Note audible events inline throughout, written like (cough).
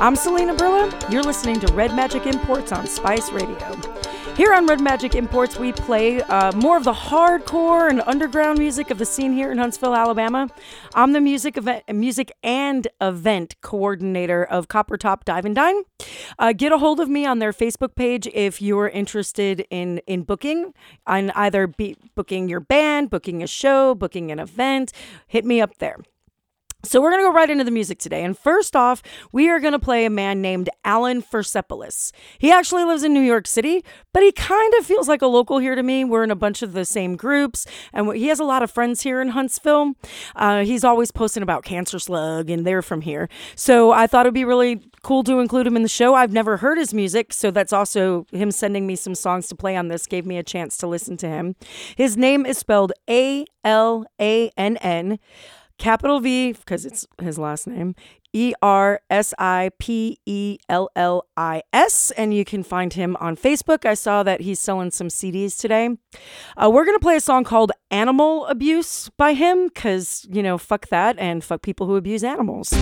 I'm Selena Brilla. You're listening to Red Magic Imports on Spice Radio. Here on Red Magic Imports, we play uh, more of the hardcore and underground music of the scene here in Huntsville, Alabama. I'm the music event, music and event coordinator of Copper Top Dive and Dine. Uh, get a hold of me on their Facebook page if you're interested in in booking, on either be booking your band, booking a show, booking an event. Hit me up there. So we're going to go right into the music today. And first off, we are going to play a man named Alann Versipellis. He actually lives in New York City, but he kind of feels like a local here to me. We're in a bunch of the same groups, and he has a lot of friends here in Huntsville. Uh, he's always posting about Cancer Slug, and they're from here. So I thought it'd be really cool to include him in the show. I've never heard his music, so that's also him sending me some songs to play on this gave me a chance to listen to him. His name is spelled A L A N N capital V, because it's his last name, E R S I P E L L I S. And you can find him on Facebook. I saw that he's selling some CDs today. Uh, we're going to play a song called Animal Abuse by him because, you know, fuck that and fuck people who abuse animals.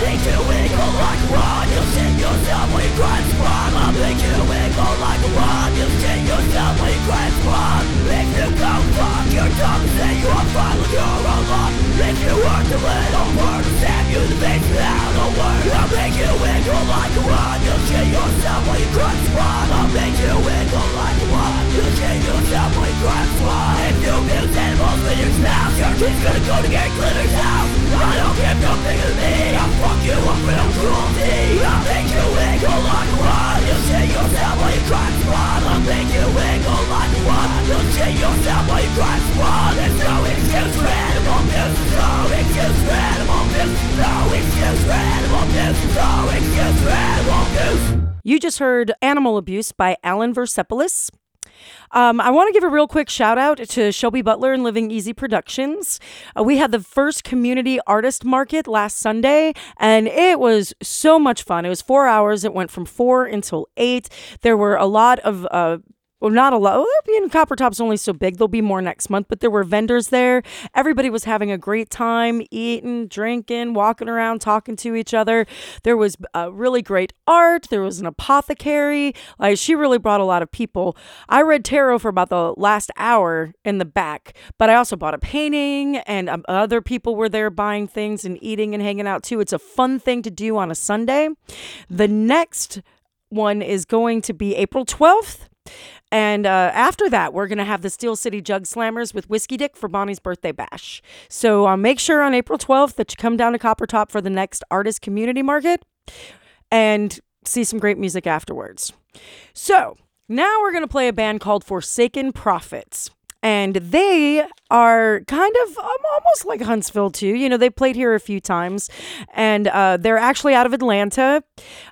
Make you wiggle like one You'll yourself when you I'll make you wiggle like gonna go to get Glitter's house I don't give nothing of me I'll fuck you up with no cruelty I'll make you wiggle like one You'll shit yourself while you cry blood I'll make you wiggle like one You'll shit yourself while you cry blood There's no excuse for animal abuse No excuse for animal abuse No excuse for animal abuse No excuse for animal abuse You just heard Animal Abuse by Alann Versipellis. Um, I want to give a real quick shout out to Shelby Butler and Living Easy Productions. Uh, we had the first community artist market last Sunday, and it was so much fun. It was four hours. It went from four until eight. There were a lot of uh, well, not a lot. Well, you Copper Top's only so big. There'll be more next month, but there were vendors there. Everybody was having a great time, eating, drinking, walking around, talking to each other. There was uh, really great art. There was an apothecary. Like she really brought a lot of people. I read tarot for about the last hour in the back, but I also bought a painting, and um, other people were there buying things and eating and hanging out too. It's a fun thing to do on a Sunday. The next one is going to be April 12th. And uh, after that, we're going to have the Steel City Jug Slammers with Whiskey Dick for Bonnie's birthday bash. So uh, make sure on April 12th that you come down to Copper Top for the next artist community market and see some great music afterwards. So now we're going to play a band called Forsaken Prophets and they are kind of um, almost like Huntsville too. You know, they played here a few times, and uh, they're actually out of Atlanta,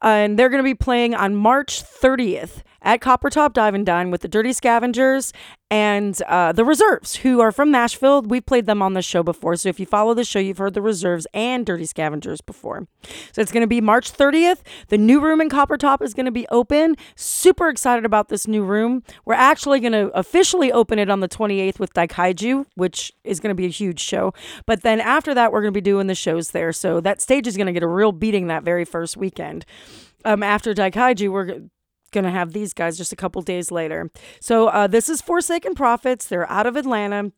and they're going to be playing on March 30th at Copper Top Dive and Dine with the Dirty Scavengers and uh, the Reserves, who are from Nashville. We've played them on the show before. So if you follow the show, you've heard the Reserves and Dirty Scavengers before. So it's going to be March 30th. The new room in Copper Top is going to be open. Super excited about this new room. We're actually going to officially open it on the 28th with Daikaiju, which is going to be a huge show. But then after that, we're going to be doing the shows there. So that stage is going to get a real beating that very first weekend. Um, after Daikaiju, we're going to have these guys just a couple days later. So uh, this is Forsaken Prophets. They're out of Atlanta.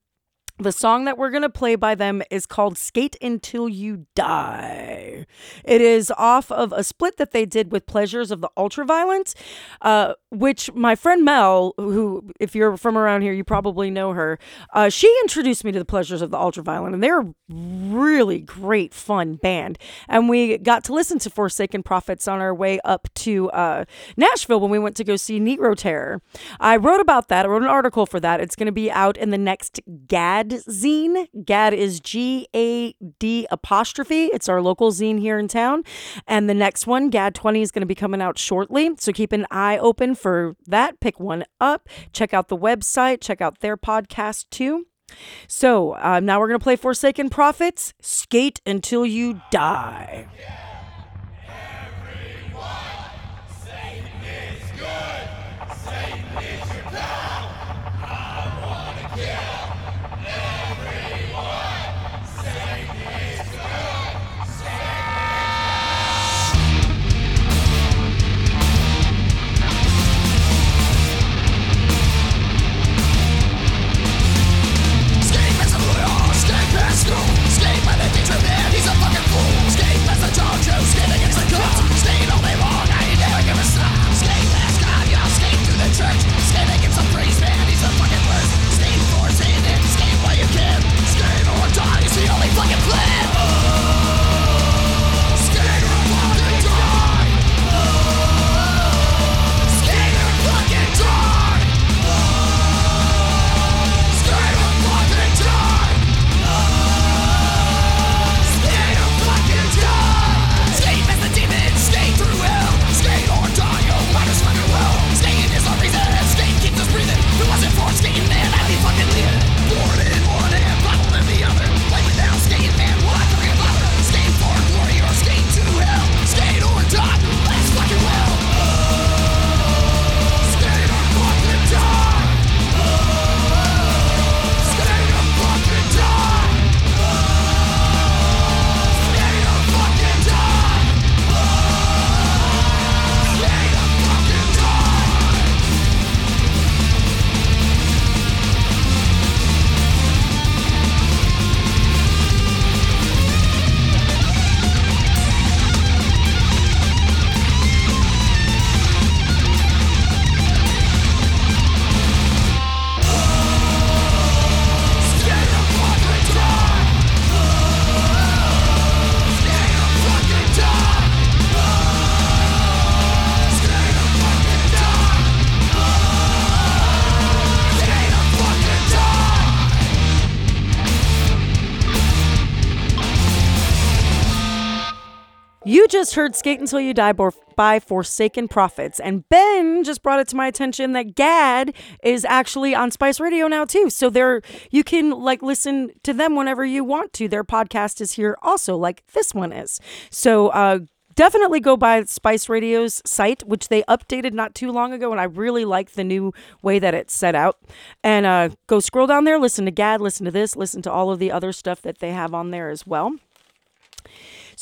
The song that we're going to play by them is called Skate Until You Die. It is off of a split that they did with Pleasures of the Ultraviolent, uh, which my friend Mel, who, if you're from around here, you probably know her, uh, she introduced me to the Pleasures of the Ultraviolent, and they're a really great, fun band. And we got to listen to Forsaken Prophets on our way up to uh, Nashville when we went to go see Negro Terror. I wrote about that, I wrote an article for that. It's going to be out in the next GAD GAD zine. GAD is G A D apostrophe. It's our local zine here in town. And the next one, GAD 20, is going to be coming out shortly. So keep an eye open for that. Pick one up. Check out the website. Check out their podcast too. So um, now we're going to play Forsaken Prophets Skate Until You Die. You just heard Skate Until You Die by Forsaken Prophets. And Ben just brought it to my attention that GAD is actually on Spice Radio now too. So there you can like listen to them whenever you want to. Their podcast is here also, like this one is. So uh definitely go by Spice Radio's site, which they updated not too long ago, and I really like the new way that it's set out. And uh, go scroll down there, listen to GAD, listen to this, listen to all of the other stuff that they have on there as well.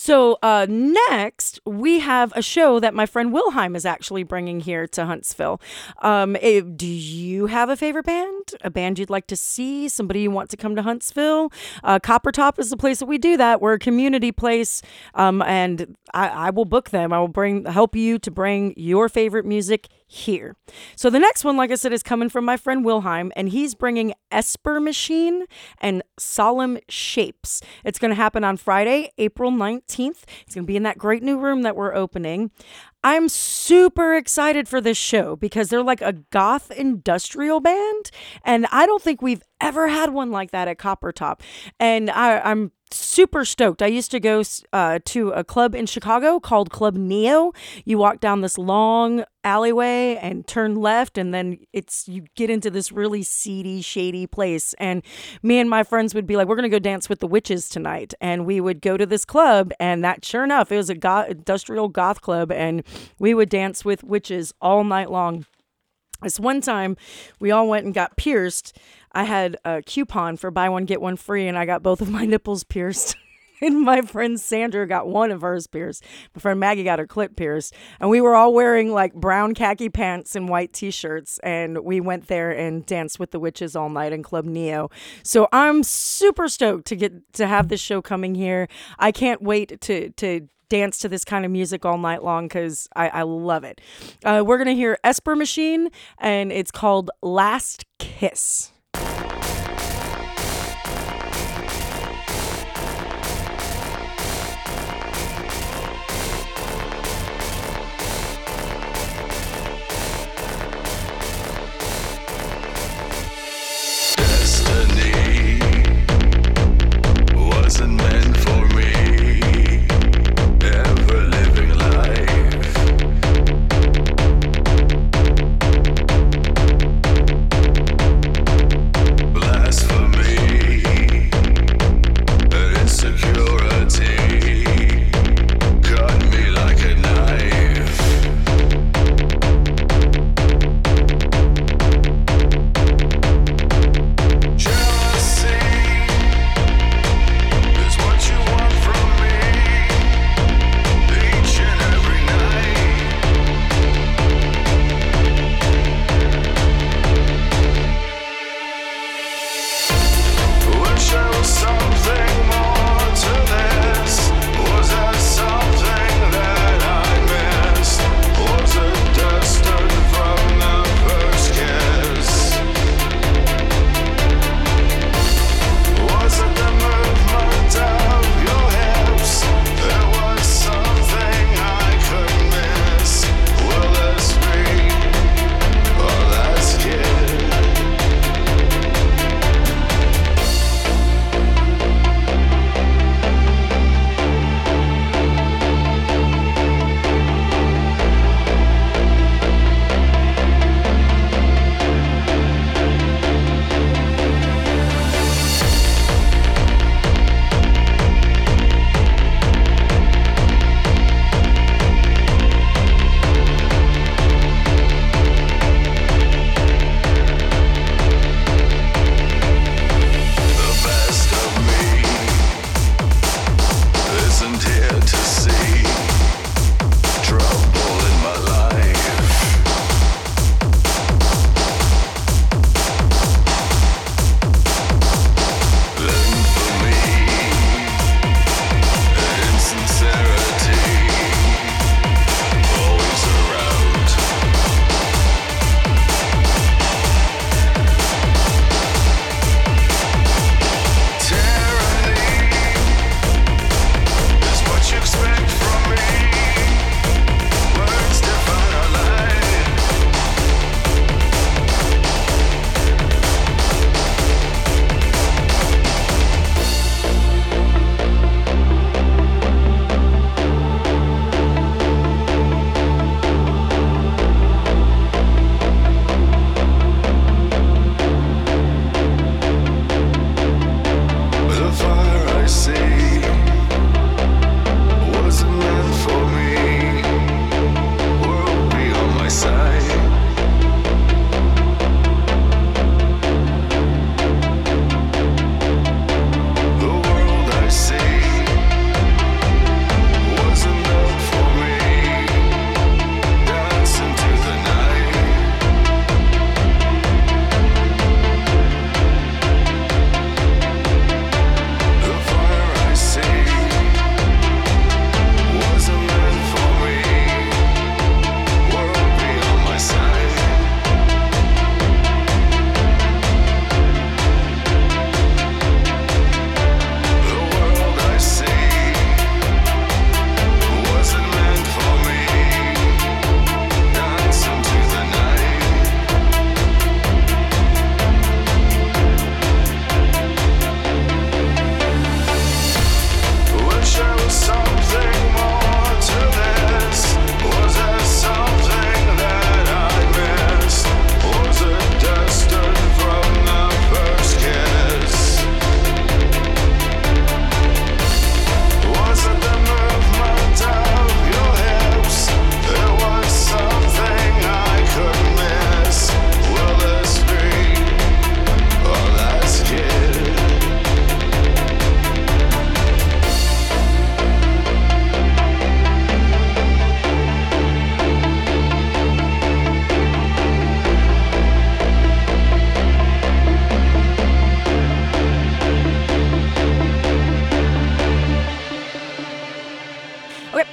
So uh, next, we have a show that my friend Wilhelm is actually bringing here to Huntsville. Um, if, do you have a favorite band? A band you'd like to see? Somebody you want to come to Huntsville? Uh, Copper Top is the place that we do that. We're a community place, um, and I, I will book them. I will bring help you to bring your favorite music here. So the next one, like I said, is coming from my friend Wilhelm, and he's bringing Esper Machine and Solemn Shapes. It's going to happen on Friday, April 19th. It's going to be in that great new room that we're opening. I'm super excited for this show because they're like a goth industrial band, and I don't think we've ever had one like that at Copper Top. And I, I'm super stoked. I used to go uh, to a club in Chicago called Club Neo. You walk down this long alleyway and turn left, and then it's you get into this really seedy, shady place. And me and my friends would be like, "We're gonna go dance with the witches tonight," and we would go to this club, and that sure enough, it was a goth, industrial goth club, and we would dance with witches all night long. This one time, we all went and got pierced. I had a coupon for buy one, get one free, and I got both of my (laughs) nipples pierced. and my friend Sandra got one of hers pierced. My friend Maggie got her clit pierced. And we were all wearing like brown khaki pants and white t shirts. And we went there and danced with the witches all night in Club Neo. So I'm super stoked to get to have this show coming here. I can't wait to to dance to this kind of music all night long because I, I, love it. Uh, we're going to hear Esper Machine, and it's called Last Kiss.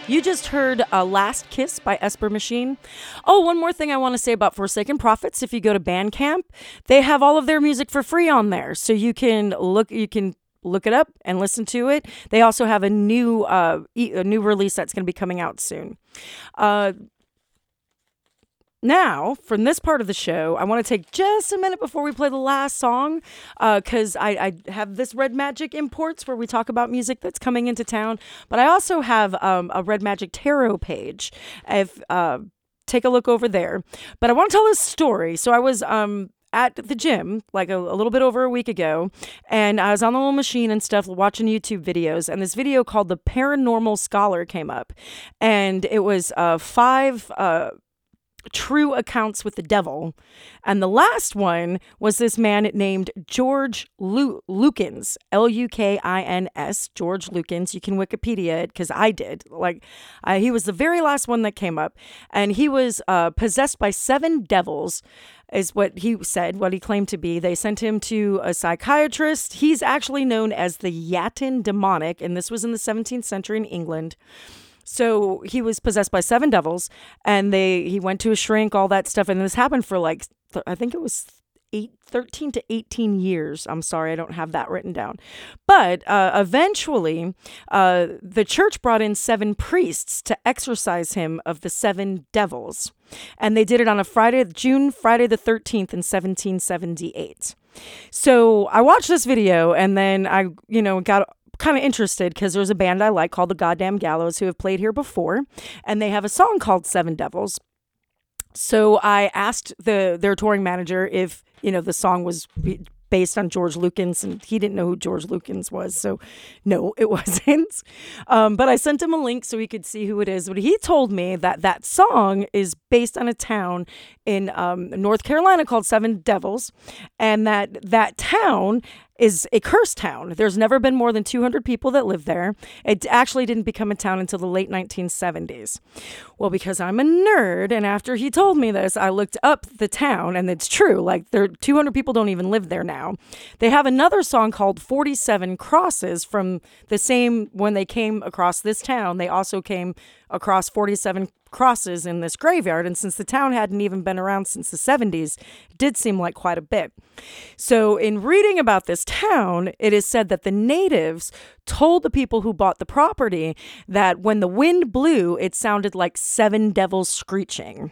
You just heard uh, Last Kiss by Esper Machine. Oh, one more thing I want to say about Forsaken Prophets. If you go to Bandcamp, they have all of their music for free on there. So you can look, you can look it up and listen to it. They also have a new uh, e- a new release that's going to be coming out soon. Uh, now, from this part of the show, I want to take just a minute before we play the last song, because uh, I, I, have this Red Magic Imports where we talk about music that's coming into town, but I also have um, a Red Magic Tarot page. If uh, take a look over there. But I want to tell this story. So I was um, at the gym like a, a, little bit over a week ago and I was on the little machine and stuff watching YouTube videos and this video called the paranormal scholar came up and it was uh, five uh, true accounts with the devil. And the last one was this man named George Lu- Lukins, L U K I N S, George Lukins. You can Wikipedia it because I did. Like, uh, he was the very last one that came up. And he was uh, possessed by seven devils is what he said, what he claimed to be. They sent him to a psychiatrist. He's actually known as the Yatton demoniac, and this was in the 17th century in England. So he was possessed by seven devils, and they he went to a shrink, all that stuff, and this happened for like th- I think it was eight, 13 to 18 years. I'm sorry, I don't have that written down. But uh, eventually, uh, the church brought in seven priests to exorcise him of the seven devils. And they did it on a Friday, June, Friday the 13th in 1778. So I watched this video and then I, you know, got kind of interested because there's a band I like called the Goddamn Gallows who have played here before, and they have a song called Seven Devils. So I asked the their touring manager if you know the song was based on George Lucas, and he didn't know who George Lucas was. So, no, it (laughs) wasn't. Um, but I sent him a link so he could see who it is. But he told me that that song is based on a town in um, North Carolina called Seven Devils, and that that town is a cursed town. There's never been more than 200 people that live there. It actually didn't become a town until the late 1970s. Well, because I'm a nerd, and after he told me this, I looked up the town, and it's true. Like, there 200 people don't even live there now. They have another song called 47 Crosses from the same when they came across this town. They also came across 47 crosses in this graveyard. And since the town hadn't even been around since the 70s, it did seem like quite a bit. So, in reading about this town, it is said that the natives told the people who bought the property that when the wind blew, it sounded like seven devils screeching.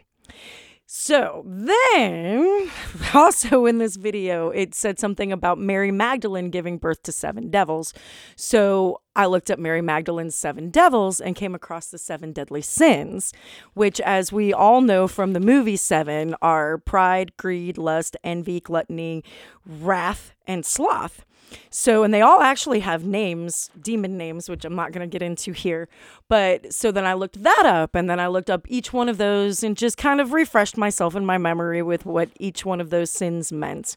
So then, (laughs) also in this video, it said something about Mary Magdalene giving birth to seven devils. So I looked up Mary Magdalene's seven devils and came across the seven deadly sins, which, as we all know from the movie Seven, are pride, greed, lust, envy, gluttony, wrath, and sloth. So, and they all actually have names, demon names, which I'm not going to get into here. But so then I looked that up and then I looked up each one of those and just kind of refreshed myself in my memory with what each one of those sins meant.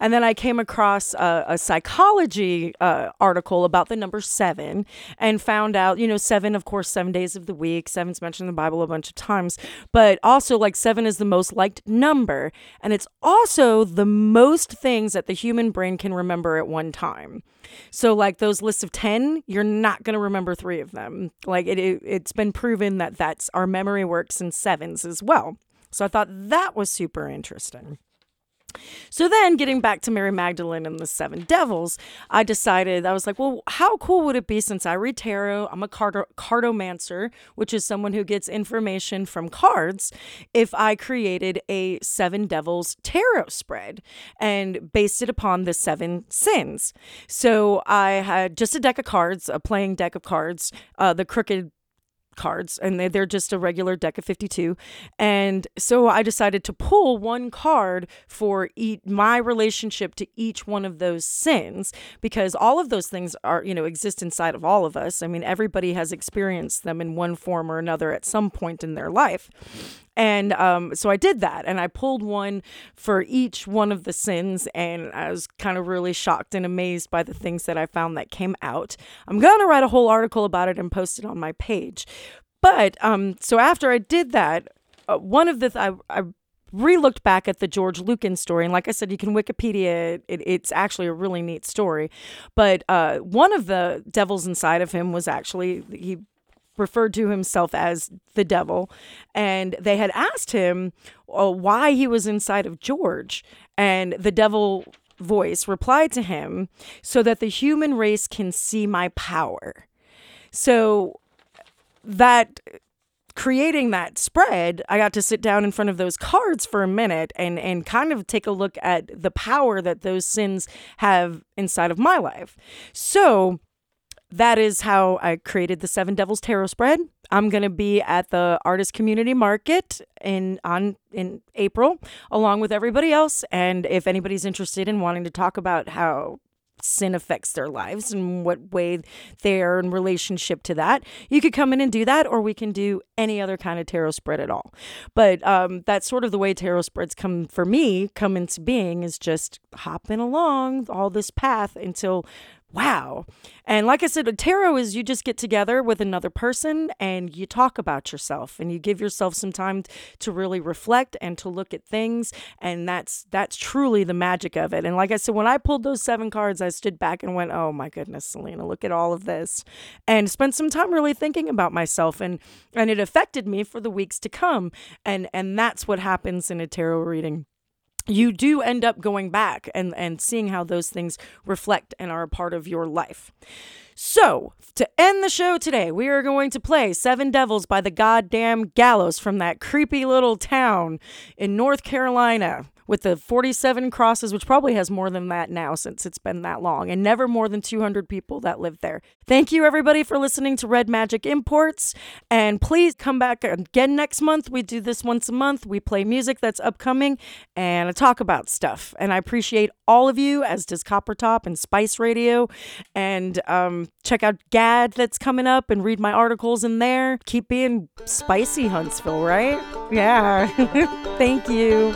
And then I came across a, a psychology uh, article about the number seven and found out, you know, seven, of course, seven days of the week. Seven's mentioned in the Bible a bunch of times, but also like seven is the most liked number. And it's also the most things that the human brain can remember at one time. So, like those lists of 10, you're not going to remember three of them. Like it, it, it's been proven that that's our memory works in sevens as well. So, I thought that was super interesting. So then, getting back to Mary Magdalene and the Seven Devils, I decided, I was like, well, how cool would it be since I read tarot? I'm a card- cartomancer, which is someone who gets information from cards, if I created a Seven Devils tarot spread and based it upon the seven sins. So I had just a deck of cards, a playing deck of cards, uh, the Crooked cards and they're just a regular deck of 52 and so i decided to pull one card for each, my relationship to each one of those sins because all of those things are you know exist inside of all of us. I mean everybody has experienced them in one form or another at some point in their life and um, so I did that, and I pulled one for each one of the sins, and I was kind of really shocked and amazed by the things that I found that came out. I'm gonna write a whole article about it and post it on my page. But um, so after I did that, uh, one of the th- I, I re-looked back at the George Lukins story, and like I said, you can Wikipedia it. it it's actually a really neat story. But uh, one of the devils inside of him was actually he referred to himself as the devil. And they had asked him uh, why he was inside of George. And the devil voice replied to him so that the human race can see my power. So that creating that spread, I got to sit down in front of those cards for a minute and and kind of take a look at the power that those sins have inside of my life. So that is how I created the Seven Devils Tarot spread. I'm going to be at the Artist Community Market in on in April along with everybody else and if anybody's interested in wanting to talk about how sin affects their lives and what way they're in relationship to that. You could come in and do that, or we can do any other kind of tarot spread at all. But um, that's sort of the way tarot spreads come for me, come into being, is just hopping along all this path until wow. And like I said, a tarot is you just get together with another person and you talk about yourself and you give yourself some time to really reflect and to look at things. And that's that's truly the magic of it. And like I said, when I pulled those seven cards, I stood back and went, Oh my goodness, Selena, look at all of this. And spent some time really thinking about myself and and it affected me for the weeks to come. And and that's what happens in a tarot reading you do end up going back and, and seeing how those things reflect and are a part of your life. So, to end the show today, we are going to play Seven Devils by the Goddamn Gallows from that creepy little town in North Carolina with the 47 crosses, which probably has more than that now since it's been that long, and never more than 200 people that live there. Thank you, everybody, for listening to Red Magic Imports. And please come back again next month. We do this once a month. We play music that's upcoming and I talk about stuff. And I appreciate all of you, as does Copper Top and Spice Radio. And um, check out GAD that's coming up and read my articles in there. Keep being spicy, Huntsville, right? Yeah. (laughs) Thank you.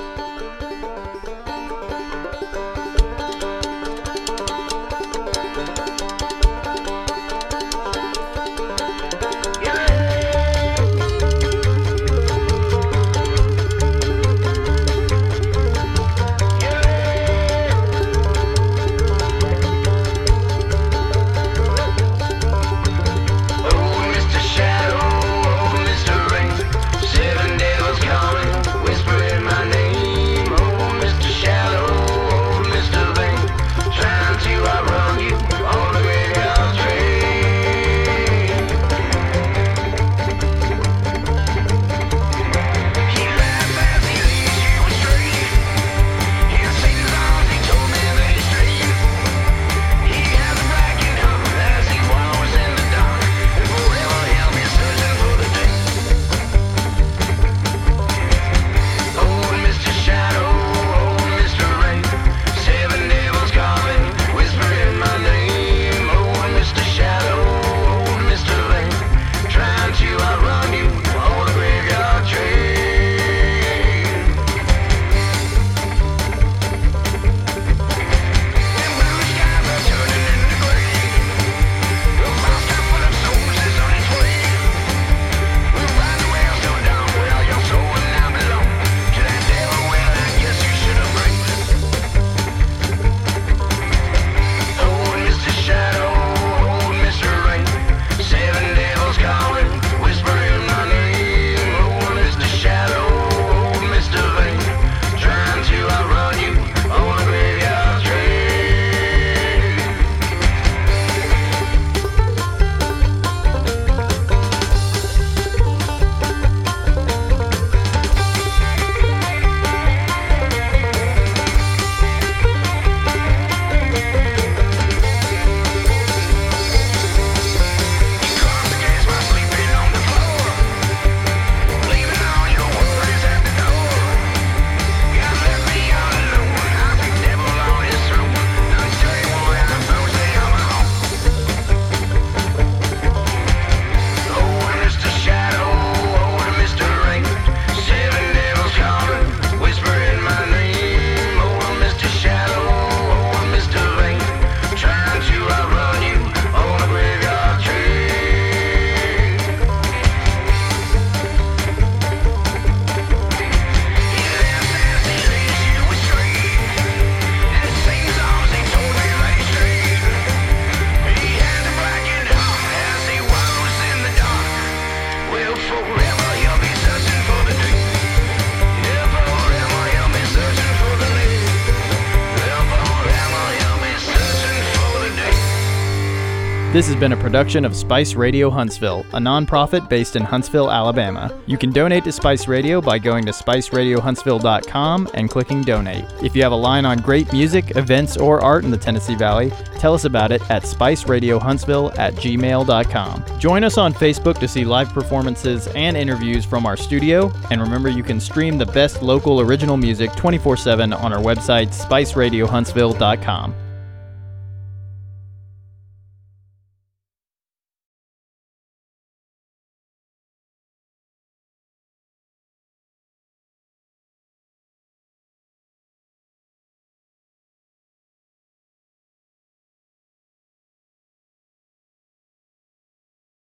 This has been a production of Spice Radio Huntsville, a nonprofit based in Huntsville, Alabama. You can donate to Spice Radio by going to spiceradiohuntsville.com and clicking donate. If you have a line on great music, events, or art in the Tennessee Valley, tell us about it at spiceradiohuntsville at gmail.com. Join us on Facebook to see live performances and interviews from our studio, and remember you can stream the best local original music 24 7 on our website, spiceradiohuntsville.com.